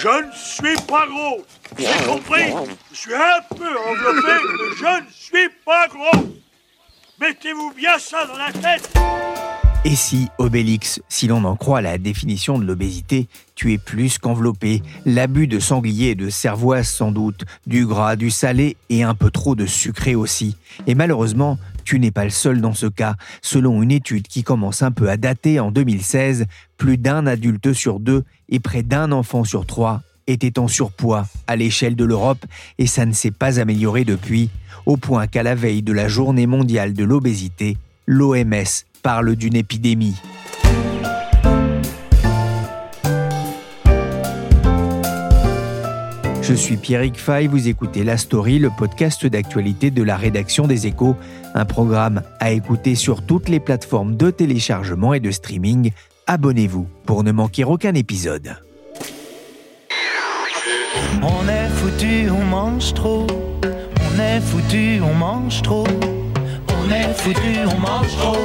Je ne suis pas gros. Avez compris Je suis un peu enveloppé, mais je ne suis pas gros. Mettez-vous bien ça dans la tête. Et si, Obélix, si l'on en croit la définition de l'obésité, tu es plus qu'enveloppé, l'abus de sanglier et de cervoise sans doute, du gras, du salé et un peu trop de sucré aussi. Et malheureusement, tu n'es pas le seul dans ce cas. Selon une étude qui commence un peu à dater en 2016, plus d'un adulte sur deux et près d'un enfant sur trois était en surpoids à l'échelle de l'Europe et ça ne s'est pas amélioré depuis, au point qu'à la veille de la journée mondiale de l'obésité, l'OMS parle d'une épidémie. Je suis Pierrick Fay, vous écoutez La Story, le podcast d'actualité de la rédaction des Échos, un programme à écouter sur toutes les plateformes de téléchargement et de streaming. Abonnez-vous pour ne manquer aucun épisode. On est foutu, on mange trop. On est foutu, on mange trop. On est foutu, on mange trop.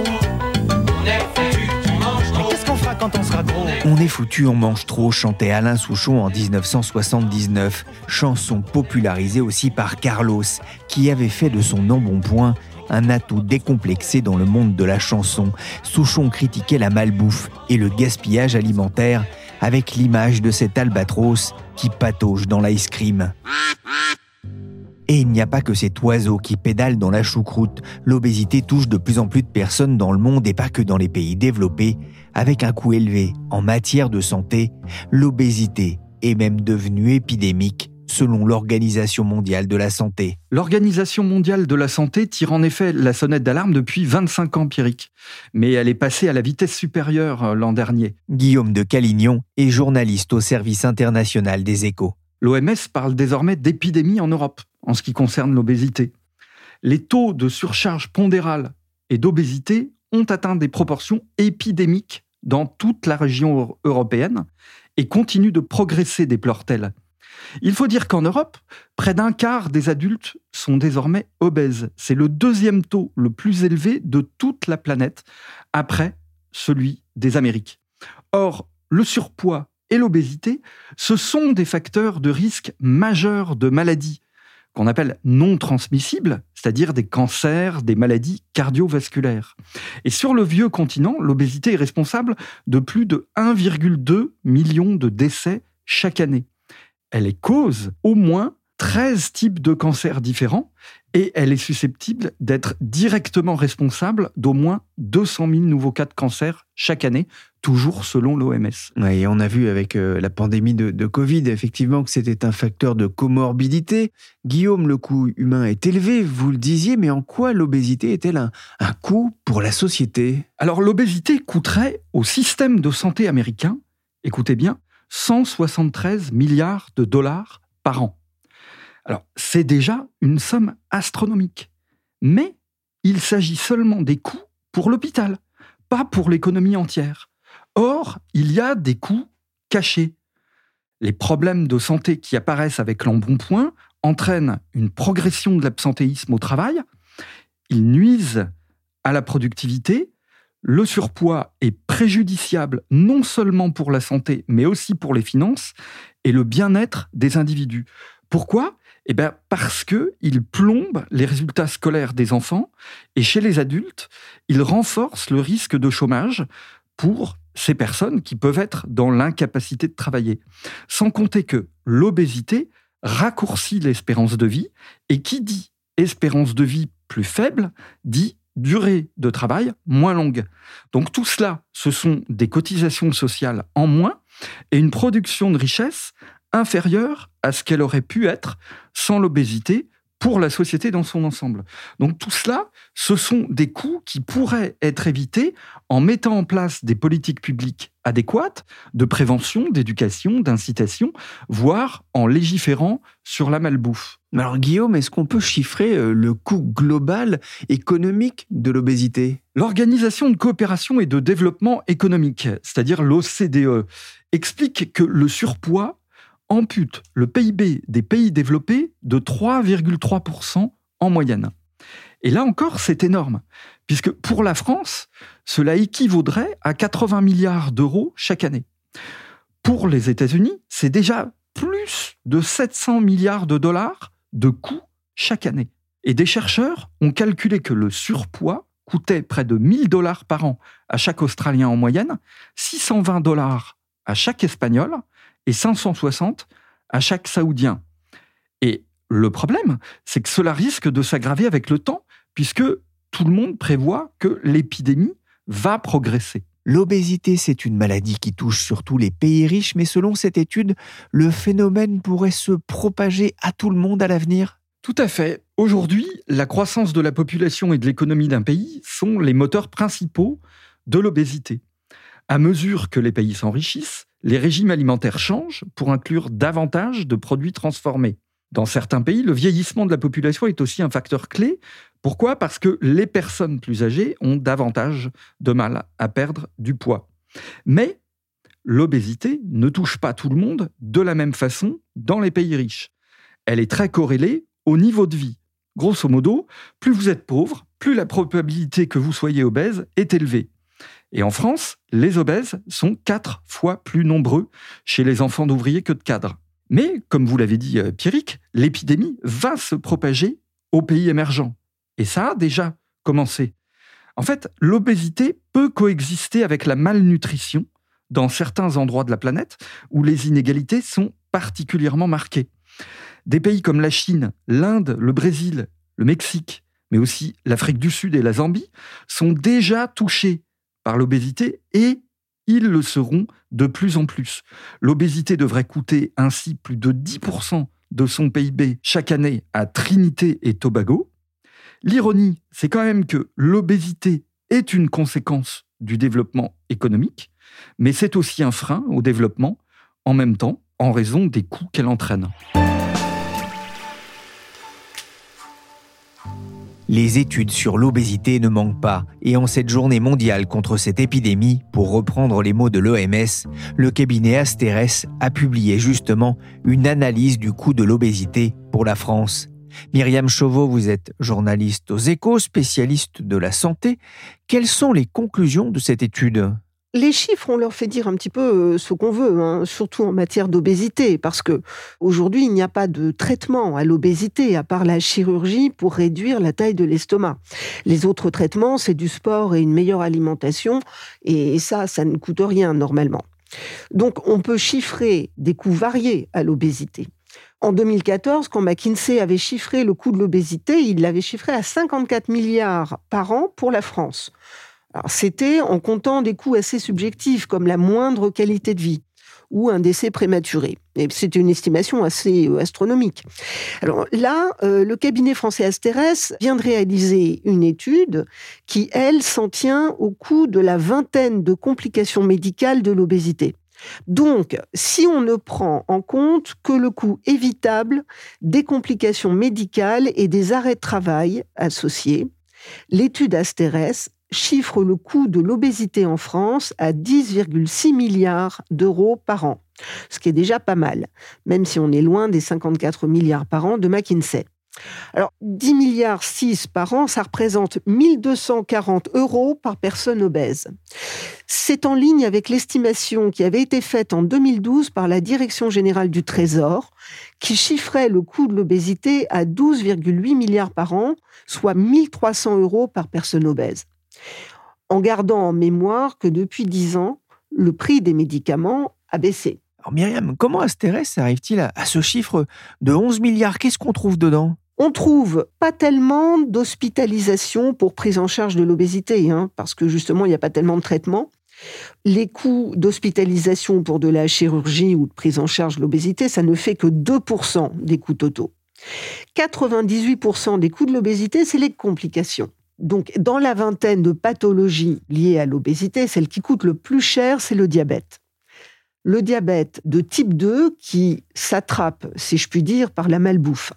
On est foutu, on mange trop. Qu'est-ce qu'on fera quand on sera gros? On est foutu, on mange trop, chantait Alain Souchon en 1979, chanson popularisée aussi par Carlos, qui avait fait de son embonpoint un atout décomplexé dans le monde de la chanson. Souchon critiquait la malbouffe et le gaspillage alimentaire avec l'image de cet albatros qui patauge dans l'ice cream. Et il n'y a pas que cet oiseau qui pédale dans la choucroute. L'obésité touche de plus en plus de personnes dans le monde et pas que dans les pays développés. Avec un coût élevé en matière de santé, l'obésité est même devenue épidémique selon l'Organisation mondiale de la santé. L'Organisation mondiale de la santé tire en effet la sonnette d'alarme depuis 25 ans, Pierrick. Mais elle est passée à la vitesse supérieure euh, l'an dernier. Guillaume de Calignon est journaliste au service international des échos. L'OMS parle désormais d'épidémie en Europe en ce qui concerne l'obésité. Les taux de surcharge pondérale et d'obésité ont atteint des proportions épidémiques dans toute la région européenne et continuent de progresser, déplore-t-elle. Il faut dire qu'en Europe, près d'un quart des adultes sont désormais obèses. C'est le deuxième taux le plus élevé de toute la planète, après celui des Amériques. Or, le surpoids et l'obésité, ce sont des facteurs de risque majeurs de maladies qu'on appelle non transmissibles, c'est-à-dire des cancers, des maladies cardiovasculaires. Et sur le vieux continent, l'obésité est responsable de plus de 1,2 million de décès chaque année elle est cause au moins 13 types de cancers différents et elle est susceptible d'être directement responsable d'au moins 200 000 nouveaux cas de cancer chaque année, toujours selon l'OMS. et on a vu avec euh, la pandémie de, Covid, effectivement, que c'était un facteur de comorbidité. Guillaume, le coût humain est élevé, vous le disiez, mais en quoi l'obésité est-elle un, un coût pour la société? Alors l'obésité coûterait au système de santé américain, écoutez bien, 173 milliards de dollars par an. Alors, c'est déjà une somme astronomique. Mais il s'agit seulement des coûts pour l'hôpital, pas pour l'économie entière. Or, il y a des coûts cachés. Les problèmes de santé qui apparaissent avec l'embonpoint entraînent une progression de l'absentéisme au travail, ils nuisent à la productivité, le surpoids est préjudiciable non seulement pour la santé, mais aussi pour les finances et le bien-être des individus. Pourquoi? Eh bien, parce qu'il plombe les résultats scolaires des enfants et chez les adultes, il renforce le risque de chômage pour ces personnes qui peuvent être dans l'incapacité de travailler. Sans compter que l'obésité raccourcit l'espérance de vie et qui dit espérance de vie plus faible dit durée de travail moins longue. Donc tout cela, ce sont des cotisations sociales en moins et une production de richesse inférieure à ce qu'elle aurait pu être sans l'obésité pour la société dans son ensemble. Donc tout cela, ce sont des coûts qui pourraient être évités en mettant en place des politiques publiques adéquates de prévention, d'éducation, d'incitation, voire en légiférant sur la malbouffe. Mais alors Guillaume, est-ce qu'on peut chiffrer euh, le coût global économique de l'obésité? L'Organisation de coopération et de développement économique, c'est-à-dire l'OCDE, explique que le surpoids ampute le PIB des pays développés de 3,3% en moyenne. Et là encore, c'est énorme, puisque pour la France, cela équivaudrait à 80 milliards d'euros chaque année. Pour les États-Unis, c'est déjà plus de 700 milliards de dollars de coûts chaque année. Et des chercheurs ont calculé que le surpoids coûtait près de 1000 dollars par an à chaque Australien en moyenne, 620 dollars à chaque Espagnol et 560 à chaque Saoudien. Et le problème, c'est que cela risque de s'aggraver avec le temps, puisque tout le monde prévoit que l'épidémie va progresser. L'obésité, c'est une maladie qui touche surtout les pays riches, mais selon cette étude, le phénomène pourrait se propager à tout le monde à l'avenir Tout à fait. Aujourd'hui, la croissance de la population et de l'économie d'un pays sont les moteurs principaux de l'obésité. À mesure que les pays s'enrichissent, les régimes alimentaires changent pour inclure davantage de produits transformés. Dans certains pays, le vieillissement de la population est aussi un facteur clé. Pourquoi? Parce que les personnes plus âgées ont davantage de mal à perdre du poids. Mais l'obésité ne touche pas tout le monde de la même façon dans les pays riches. Elle est très corrélée au niveau de vie. Grosso modo, plus vous êtes pauvre, plus la probabilité que vous soyez obèse est élevée. Et en France, les obèses sont quatre fois plus nombreux chez les enfants d'ouvriers que de cadres. Mais, comme vous l'avez dit, euh, Pierrick, l'épidémie va se propager aux pays émergents. Et ça a déjà commencé. En fait, l'obésité peut coexister avec la malnutrition dans certains endroits de la planète où les inégalités sont particulièrement marquées. Des pays comme la Chine, l'Inde, le Brésil, le Mexique, mais aussi l'Afrique du Sud et la Zambie, sont déjà touchés par l'obésité et ils le seront de plus en plus. L'obésité devrait coûter ainsi plus de 10% de son PIB chaque année à Trinité et Tobago. L'ironie, c'est quand même que l'obésité est une conséquence du développement économique, mais c'est aussi un frein au développement en même temps en raison des coûts qu'elle entraîne. Les études sur l'obésité ne manquent pas, et en cette journée mondiale contre cette épidémie, pour reprendre les mots de l'OMS, le cabinet Asterès a publié justement une analyse du coût de l'obésité pour la France. Myriam Chauveau, vous êtes journaliste aux échos, spécialiste de la santé. Quelles sont les conclusions de cette étude? Les chiffres, on leur fait dire un petit peu euh, ce qu'on veut, hein, surtout en matière d'obésité, parce que aujourd'hui, il n'y a pas de traitement à l'obésité, à part la chirurgie pour réduire la taille de l'estomac. Les autres traitements, c'est du sport et une meilleure alimentation, et ça, ça ne coûte rien normalement. Donc, on peut chiffrer des coûts variés à l'obésité. En 2014, quand McKinsey avait chiffré le coût de l'obésité, il l'avait chiffré à 54 milliards par an pour la France. C'était en comptant des coûts assez subjectifs, comme la moindre qualité de vie ou un décès prématuré. Et c'est une estimation assez euh, astronomique. Alors là, euh, le cabinet français Asterès vient de réaliser une étude qui, elle, s'en tient au coût de la vingtaine de complications médicales de l'obésité. Donc, si on ne prend en compte que le coût évitable des complications médicales et des arrêts de travail associés, l'étude Asterès chiffre le coût de l'obésité en France à 10,6 milliards d'euros par an, ce qui est déjà pas mal, même si on est loin des 54 milliards par an de McKinsey. Alors, 10 milliards 6 par an, ça représente 1240 euros par personne obèse. C'est en ligne avec l'estimation qui avait été faite en 2012 par la Direction générale du Trésor, qui chiffrait le coût de l'obésité à 12,8 milliards par an, soit 1300 euros par personne obèse. En gardant en mémoire que depuis 10 ans, le prix des médicaments a baissé. Alors Myriam, comment Astérès arrive-t-il à ce chiffre de 11 milliards? Qu'est-ce qu'on trouve dedans? On trouve pas tellement d'hospitalisation pour prise en charge de l'obésité, hein, parce que justement, il n'y a pas tellement de traitement. Les coûts d'hospitalisation pour de la chirurgie ou de prise en charge de l'obésité, ça ne fait que 2% des coûts totaux. 98% des coûts de l'obésité, c'est les complications. Donc, dans la vingtaine de pathologies liées à l'obésité, celle qui coûte le plus cher, c'est le diabète. Le diabète de type 2 qui s'attrape, si je puis dire, par la malbouffe.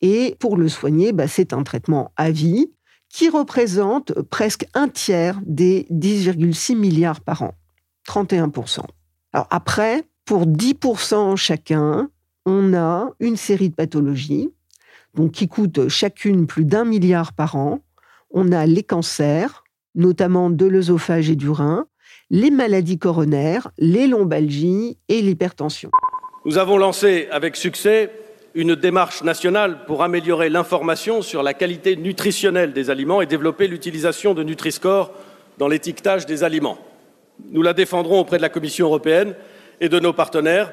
Et pour le soigner, bah, c'est un traitement à vie qui représente presque un tiers des 10,6 milliards par an, 31%. Alors après, pour 10% chacun, on a une série de pathologies donc qui coûtent chacune plus d'un milliard par an. On a les cancers, notamment de l'œsophage et du rein, les maladies coronaires, les lombalgies et l'hypertension. Nous avons lancé avec succès une démarche nationale pour améliorer l'information sur la qualité nutritionnelle des aliments et développer l'utilisation de Nutri-Score dans l'étiquetage des aliments. Nous la défendrons auprès de la Commission européenne et de nos partenaires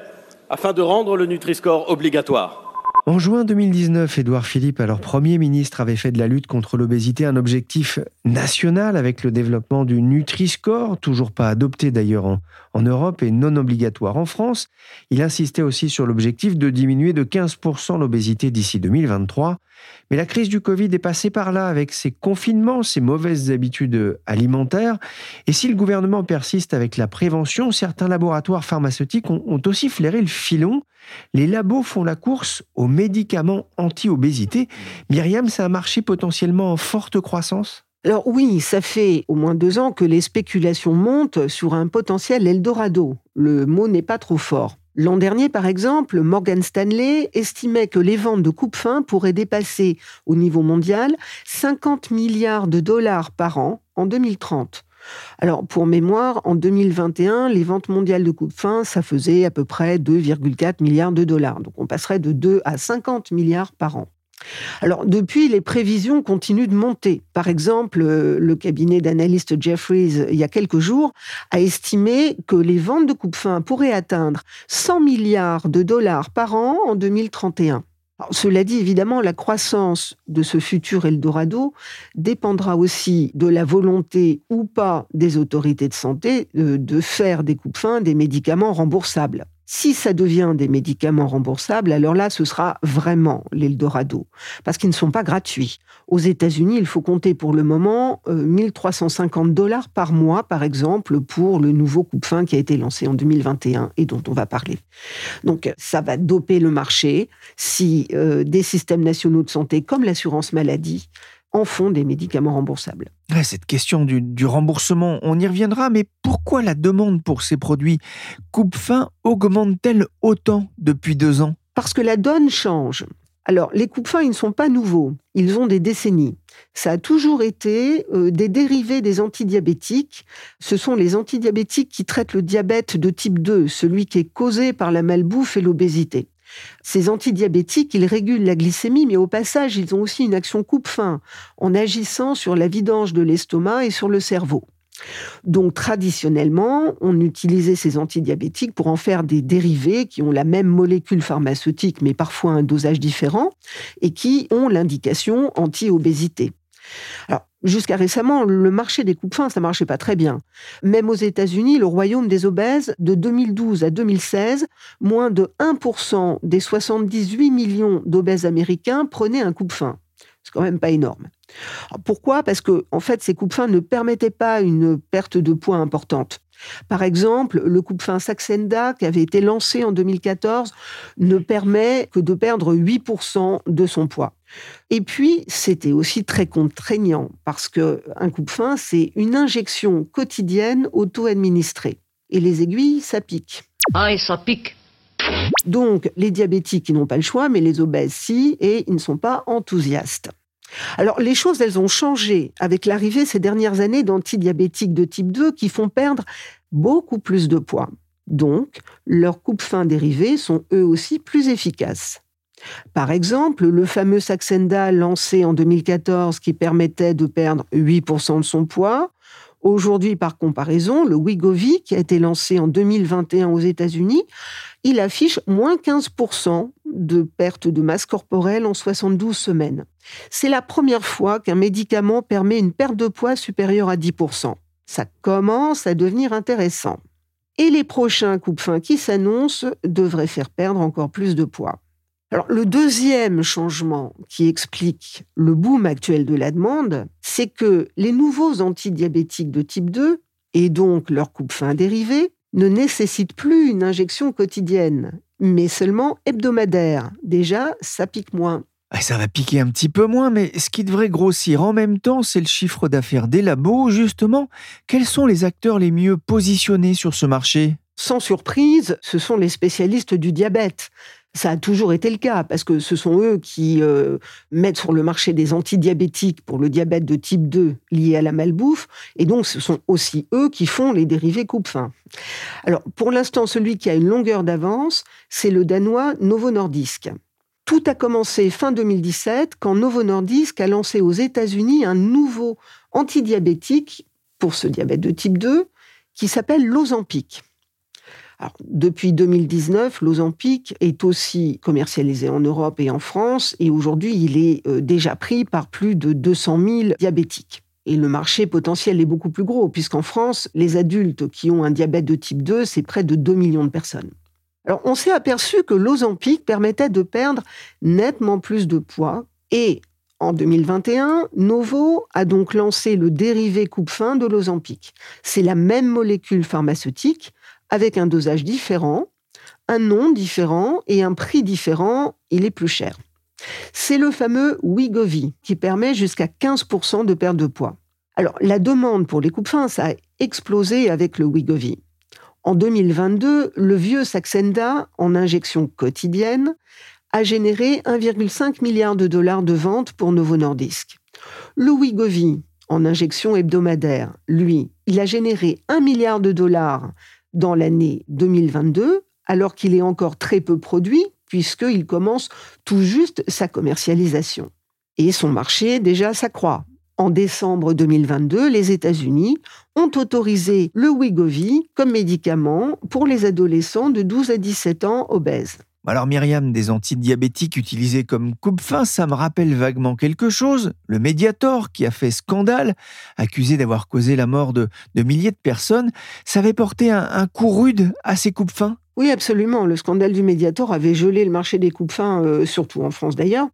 afin de rendre le Nutri-Score obligatoire. En juin 2019, Édouard Philippe, alors Premier ministre, avait fait de la lutte contre l'obésité un objectif national avec le développement du Nutri-Score, toujours pas adopté d'ailleurs en, Europe et non obligatoire en France. Il insistait aussi sur l'objectif de diminuer de 15% l'obésité d'ici 2023. Mais la crise du Covid est passée par là avec ses confinements, ses mauvaises habitudes alimentaires. Et si le gouvernement persiste avec la prévention, certains laboratoires pharmaceutiques ont, ont aussi flairé le filon. Les labos font la course aux médicaments anti-obésité. Myriam, c'est un marché potentiellement en forte croissance? Alors oui, ça fait au moins deux ans que les spéculations montent sur un potentiel Eldorado. Le mot n'est pas trop fort. L'an dernier, par exemple, Morgan Stanley estimait que les ventes de coupe-fin pourraient dépasser au niveau mondial 50 milliards de dollars par an en 2030. Alors, pour mémoire, en 2021, les ventes mondiales de coupe-fin, ça faisait à peu près 2,4 milliards de dollars. Donc, on passerait de 2 à 50 milliards par an. Alors, depuis, les prévisions continuent de monter. Par exemple, euh, le cabinet d'analystes Jeffries, il y a quelques jours, a estimé que les ventes de coupe-fin pourraient atteindre 100 milliards de dollars par an en 2031. cela dit, évidemment, la croissance de ce futur Eldorado dépendra aussi de la volonté ou pas des autorités de santé euh, de faire des coupes-fins des médicaments remboursables. Si ça devient des médicaments remboursables, alors là, ce sera vraiment l'Eldorado, parce qu'ils ne sont pas gratuits. Aux États-Unis, il faut compter pour le moment 1350 euh, dollars par mois, par exemple, pour le nouveau coupe-fin qui a été lancé en 2021 et dont on va parler. Donc, ça va doper le marché si euh, des systèmes nationaux de santé comme l'assurance maladie en font des médicaments remboursables. cette question du, remboursement, on y reviendra, mais pourquoi la demande pour ces produits coupe-fin augmente-t-elle autant depuis deux ans? Parce que la donne change. Alors, les coupe-fins, ils ne sont pas nouveaux, ils ont des décennies. Ça a toujours été euh, des dérivés des antidiabétiques. Ce sont les antidiabétiques qui traitent le diabète de type 2, celui qui est causé par la malbouffe et l'obésité. Ces antidiabétiques, ils régulent la glycémie, mais au passage, ils ont aussi une action coupe-faim en agissant sur la vidange de l'estomac et sur le cerveau. Donc traditionnellement, on utilisait ces antidiabétiques pour en faire des dérivés qui ont la même molécule pharmaceutique mais parfois un dosage différent et qui ont l'indication anti-obésité. Jusqu'à récemment, le marché des coupes-fins, ça marchait pas très bien. Même aux États-Unis, le royaume des obèses, de 2012 à 2016, moins de 1% des 78 millions d'obèses américains prenaient un coupe-fin. C'est quand même pas énorme. pourquoi? Parce que, en fait, ces coupes-fins ne permettaient pas une perte de poids importante. Par exemple, le coupe-fin Saxenda, qui avait été lancé en 2014, ne permet que de perdre 8% de son poids. Et puis, c'était aussi très contraignant parce que un coupe-fin, c'est une injection quotidienne auto-administrée. Et les aiguilles, ça pique. Ah, et ça pique. Donc, les diabétiques, ils n'ont pas le choix, mais les obèses, si, et ils ne sont pas enthousiastes. Alors, les choses, elles ont changé avec l'arrivée ces dernières années d'antidiabétiques de type 2 qui font perdre beaucoup plus de poids. Donc, leurs coupes fins dérivées sont eux aussi plus efficaces. Par exemple, le fameux Saxenda lancé en 2014 qui permettait de perdre 8% de son poids. Aujourd'hui, par comparaison, le Wegovy, qui a été lancé en 2021 aux États-Unis, il affiche moins 15% de perte de masse corporelle en 72 semaines. C'est la première fois qu'un médicament permet une perte de poids supérieure à 10%. Ça commence à devenir intéressant. Et les prochains coupes fins qui s'annoncent devraient faire perdre encore plus de poids. Le deuxième changement qui explique le boom actuel de la demande, c'est que les nouveaux antidiabétiques de type 2, et donc leur coupe fin dérivée, ne nécessitent plus une injection quotidienne, mais seulement hebdomadaire. Déjà, ça pique moins. Ah, ça va piquer un petit peu moins, mais ce qui devrait grossir en même temps, c'est le chiffre d'affaires des labos. Justement, quels sont les acteurs les mieux positionnés sur ce marché? Sans surprise, ce sont les spécialistes du diabète. Ça a toujours été le cas, parce que ce sont eux qui euh, mettent sur le marché des antidiabétiques pour le diabète de type 2 lié à la malbouffe, et donc ce sont aussi eux qui font les dérivés coupe-faim. Alors, pour l'instant, celui qui a une longueur d'avance, c'est le danois Novo Nordisk. Tout a commencé fin 2017 quand Novo Nordisk a lancé aux États-Unis un nouveau antidiabétique pour ce diabète de type 2 qui s'appelle l'Ozempic depuis 2019, l'Ozempic est aussi commercialisé en Europe et en France, et aujourd'hui, il est euh, déjà pris par plus de 200 000 diabétiques. Et le marché potentiel est beaucoup plus gros, puisqu'en France, les adultes qui ont un diabète de type 2, c'est près de 2 millions de personnes. Alors, on s'est aperçu que l'Ozempic permettait de perdre nettement plus de poids, et en 2021, Novo a donc lancé le dérivé coupe-fin de l'Ozempic. C'est la même molécule pharmaceutique, avec un dosage différent, un nom différent et un prix différent, il est plus cher. C'est le fameux Wegovy qui permet jusqu'à 15% de perte de poids. Alors, la demande pour les coupes fins, ça a explosé avec le Wegovy. En 2022, le vieux Saxenda, en injection quotidienne, a généré 1,5 milliard de dollars de ventes pour Novo Nordisk. Le Wegovy, en injection hebdomadaire, lui, il a généré 1 milliard de dollars dans l'année 2022, alors qu'il est encore très peu produit, puisqu'il commence tout juste sa commercialisation. Et son marché déjà s'accroît. En décembre 2022, les États-Unis ont autorisé le Wegovy comme médicament pour les adolescents de 12 à 17 ans obèses. Alors Myriam, des antidiabétiques utilisés comme coupe-faim, ça me rappelle vaguement quelque chose. Le Mediator, qui a fait scandale, accusé d'avoir causé la mort de, milliers de personnes, ça avait porté un, coup rude à ces coupe-fins oui, absolument. Le scandale du Mediator avait gelé le marché des coupes fins, euh, surtout en France d'ailleurs.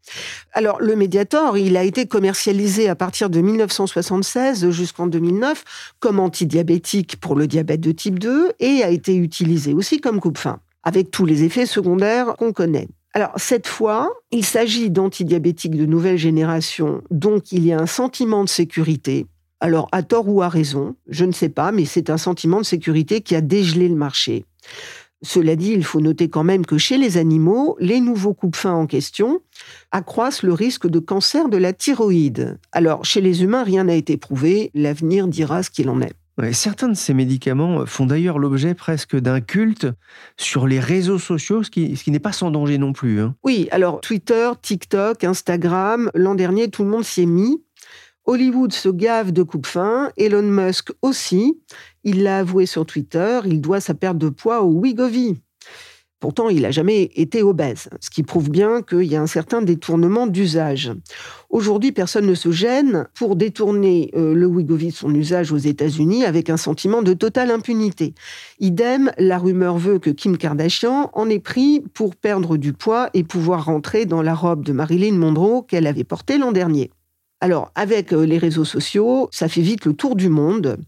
Alors, le Mediator, il a été commercialisé à partir de 1976 jusqu'en 2009 comme antidiabétique pour le diabète de type 2 et a été utilisé aussi comme coupe-fin avec tous les effets secondaires qu'on connaît. Alors, cette fois, il s'agit d'antidiabétiques de nouvelle génération, donc il y a un sentiment de sécurité. Alors, à tort ou à raison, je ne sais pas, mais c'est un sentiment de sécurité qui a dégelé le marché. Cela dit, il faut noter quand même que chez les animaux, les nouveaux coupe-fins en question accroissent le risque de cancer de la thyroïde. Alors, chez les humains, rien n'a été prouvé, l'avenir dira ce qu'il en est certains de ces médicaments font d'ailleurs l'objet presque d'un culte sur les réseaux sociaux, ce qui, n'est pas sans danger non plus. Hein. Oui, alors Twitter, TikTok, Instagram, l'an dernier, tout le monde s'y est mis. Hollywood se gave de coupe-fin, Elon Musk aussi. Il l'a avoué sur Twitter, il doit sa perte de poids au Wegovy. Pourtant, il n'a jamais été obèse, ce qui prouve bien qu'il y a un certain détournement d'usage. Aujourd'hui, personne ne se gêne pour détourner euh, le Wegovy de son usage aux États-Unis avec un sentiment de totale impunité. Idem, la rumeur veut que Kim Kardashian en ait pris pour perdre du poids et pouvoir rentrer dans la robe de Marilyn Monroe qu'elle avait portée l'an dernier. Alors, avec euh, les réseaux sociaux, ça fait vite le tour du monde.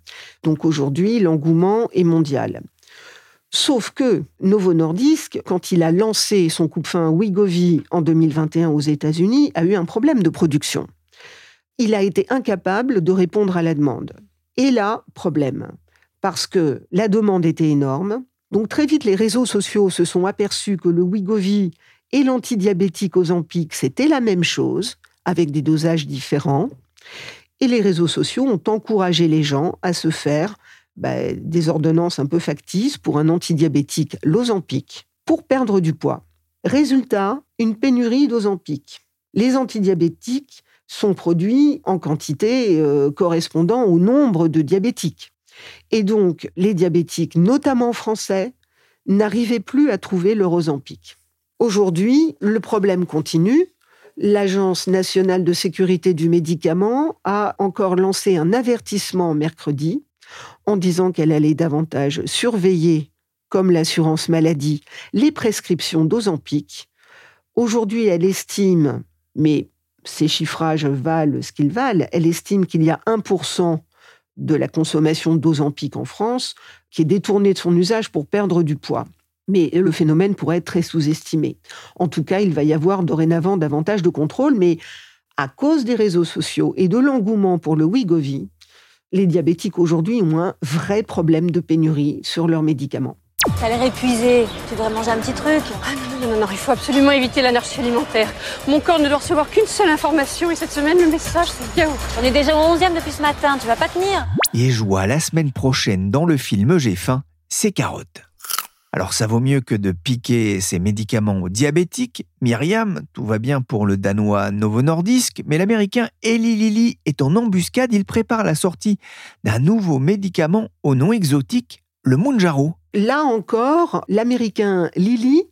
Donc aujourd'hui, l'engouement est mondial. Sauf que Novo Nordisk, quand il a lancé son coupe-fin Wegovy en 2021 aux États-Unis, a eu un problème de production. Il a été incapable de répondre à la demande. Et là, problème. Parce que la demande était énorme, Donc très vite, les réseaux sociaux se sont aperçus que le Wegovy et l'antidiabétique Ozempic, c'était la même chose, avec des dosages différents. Et les réseaux sociaux ont encouragé les gens à se faire bah, des ordonnances un peu factices pour un antidiabétique, l'Ozempic, pour perdre du poids. Résultat, une pénurie d'Ozempic. Les antidiabétiques sont produits en quantité euh, correspondant au nombre de diabétiques. Et donc, les diabétiques, notamment français, n'arrivaient plus à trouver leur Ozempic. Aujourd'hui, le problème continue. L'Agence nationale de sécurité du médicament a encore lancé un avertissement mercredi en disant qu'elle allait davantage surveiller, comme l'assurance maladie, les prescriptions d'Ozempic. Aujourd'hui, elle estime, mais ces chiffrages valent ce qu'ils valent, elle estime qu'il y a 1% de la consommation d'Ozempic en France qui est détournée de son usage pour perdre du poids. Mais le phénomène pourrait être très sous-estimé. En tout cas, il va y avoir dorénavant davantage de contrôle, mais à cause des réseaux sociaux et de l'engouement pour le Wegovy, les diabétiques aujourd'hui ont un vrai problème de pénurie sur leurs médicaments. T'as l'air épuisé. Tu devrais manger un petit truc. Ah non, non, non, non, il faut absolument éviter l'anarchie alimentaire. Mon corps ne doit recevoir qu'une seule information et cette semaine, le message, c'est yaourt. On est déjà au 11e depuis ce matin. Tu vas pas tenir. Et joie la semaine prochaine dans le film J'ai faim, c'est carottes. Alors ça vaut mieux que de piquer ces médicaments aux diabétiques. Myriam, tout va bien pour le danois Novo Nordisk, mais l'américain Eli Lilly est en embuscade. Il prépare la sortie d'un nouveau médicament au nom exotique, le Mounjaro. Là encore, l'américain Lilly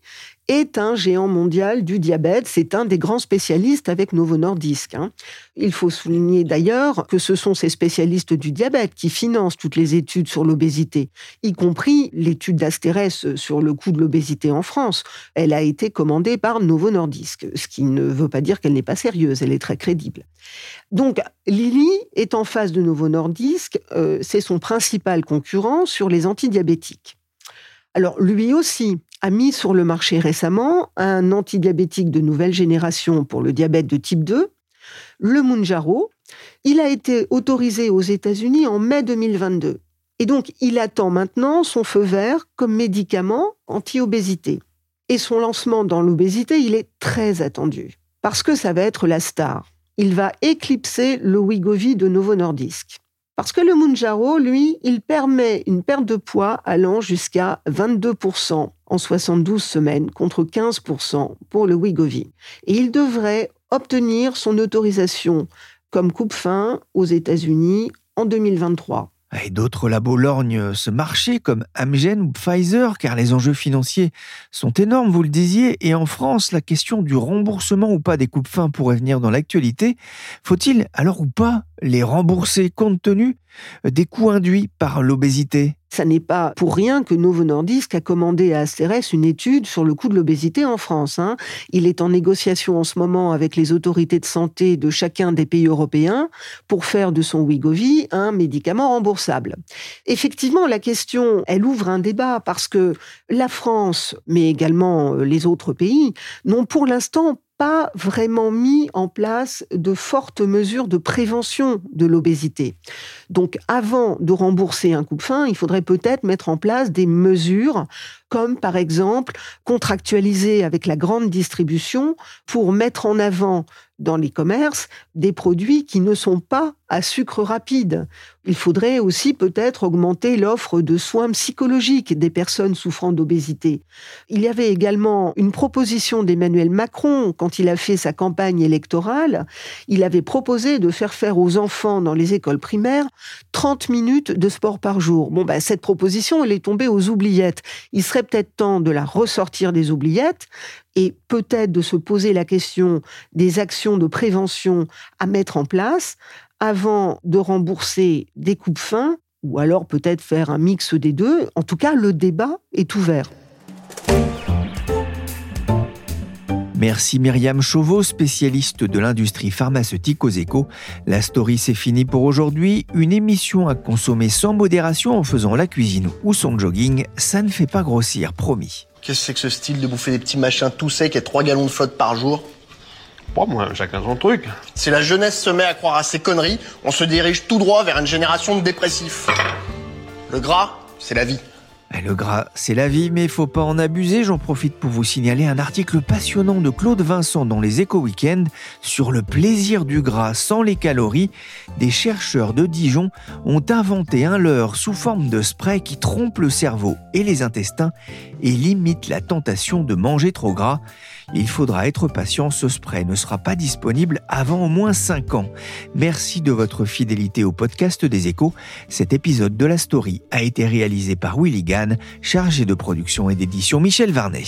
est un géant mondial du diabète. C'est un des grands spécialistes avec Novo Nordisk. hein. Il faut souligner d'ailleurs que ce sont ces spécialistes du diabète qui financent toutes les études sur l'obésité, y compris l'étude d'Astérès sur le coût de l'obésité en France. Elle a été commandée par Novo Nordisk, ce qui ne veut pas dire qu'elle n'est pas sérieuse, elle est très crédible. Donc, Lilly est en face de Novo Nordisk, euh, c'est son principal concurrent sur les antidiabétiques. Alors, lui aussi a mis sur le marché récemment un antidiabétique de nouvelle génération pour le diabète de type 2, le Mounjaro. Il a été autorisé aux États-Unis en mai 2022. Et donc, il attend maintenant son feu vert comme médicament anti-obésité. Et son lancement dans l'obésité, il est très attendu. Parce que ça va être la star. Il va éclipser le Wegovy de Novo Nordisk. Parce que le Mounjaro, lui, il permet une perte de poids allant jusqu'à 22% en 72 semaines contre 15% pour le Wegovy. Et il devrait obtenir son autorisation comme coupe-fin aux États-Unis en 2023. Et d'autres labos lorgnent ce marché comme Amgen ou Pfizer car les enjeux financiers sont énormes, vous le disiez, et en France, la question du remboursement ou pas des coupes fins pourrait venir dans l'actualité. Faut-il alors ou pas les rembourser compte tenu des coûts induits par l'obésité Ça n'est pas pour rien que Novo Nordisk a commandé à Asterès une étude sur le coût de l'obésité en France. hein. Il est en négociation en ce moment avec les autorités de santé de chacun des pays européens pour faire de son Wegovy un médicament remboursable. Effectivement, la question, elle ouvre un débat parce que la France, mais également euh, les autres pays, n'ont pour l'instant pas vraiment mis en place de fortes mesures de prévention de l'obésité. Donc avant de rembourser un coupe-fin, il faudrait peut-être mettre en place des mesures comme par exemple contractualiser avec la grande distribution pour mettre en avant dans les commerces des produits qui ne sont pas à sucre rapide. Il faudrait aussi peut-être augmenter l'offre de soins psychologiques des personnes souffrant d'obésité. Il y avait également une proposition d'Emmanuel Macron quand il a fait sa campagne électorale. Il avait proposé de faire faire aux enfants dans les écoles primaires 30 minutes de sport par jour. Bon, bah, cette proposition, elle est tombée aux oubliettes. Il serait peut-être temps de la ressortir des oubliettes et peut-être de se poser la question des actions de prévention à mettre en place avant de rembourser des coupes fins ou alors peut-être faire un mix des deux. En tout cas, le débat est ouvert. Merci Myriam Chauveau, spécialiste de l'industrie pharmaceutique aux échos. La story c'est fini pour aujourd'hui. Une émission à consommer sans modération en faisant la cuisine ou son jogging, ça ne fait pas grossir, promis. Qu'est-ce que c'est que ce style de bouffer des petits machins tout secs et 3 gallons de flotte par jour? Pas moi, chacun son truc. Si la jeunesse se met à croire à ces conneries, on se dirige tout droit vers une génération de dépressifs. Le gras, c'est la vie. Eh, Le gras, c'est la vie, mais faut pas en abuser. J'en profite pour vous signaler un article passionnant de Claude Vincent dans les Éco Weekend sur le plaisir du gras sans les calories. Des chercheurs de Dijon ont inventé un leurre sous forme de spray qui trompe le cerveau et les intestins et limite la tentation de manger trop gras. Il faudra être patient, ce spray ne sera pas disponible avant au moins 5 ans. Merci de votre fidélité au podcast des échos. Cet épisode de la story a été réalisé par Willy Gann, chargé de production et d'édition Michel Varnet.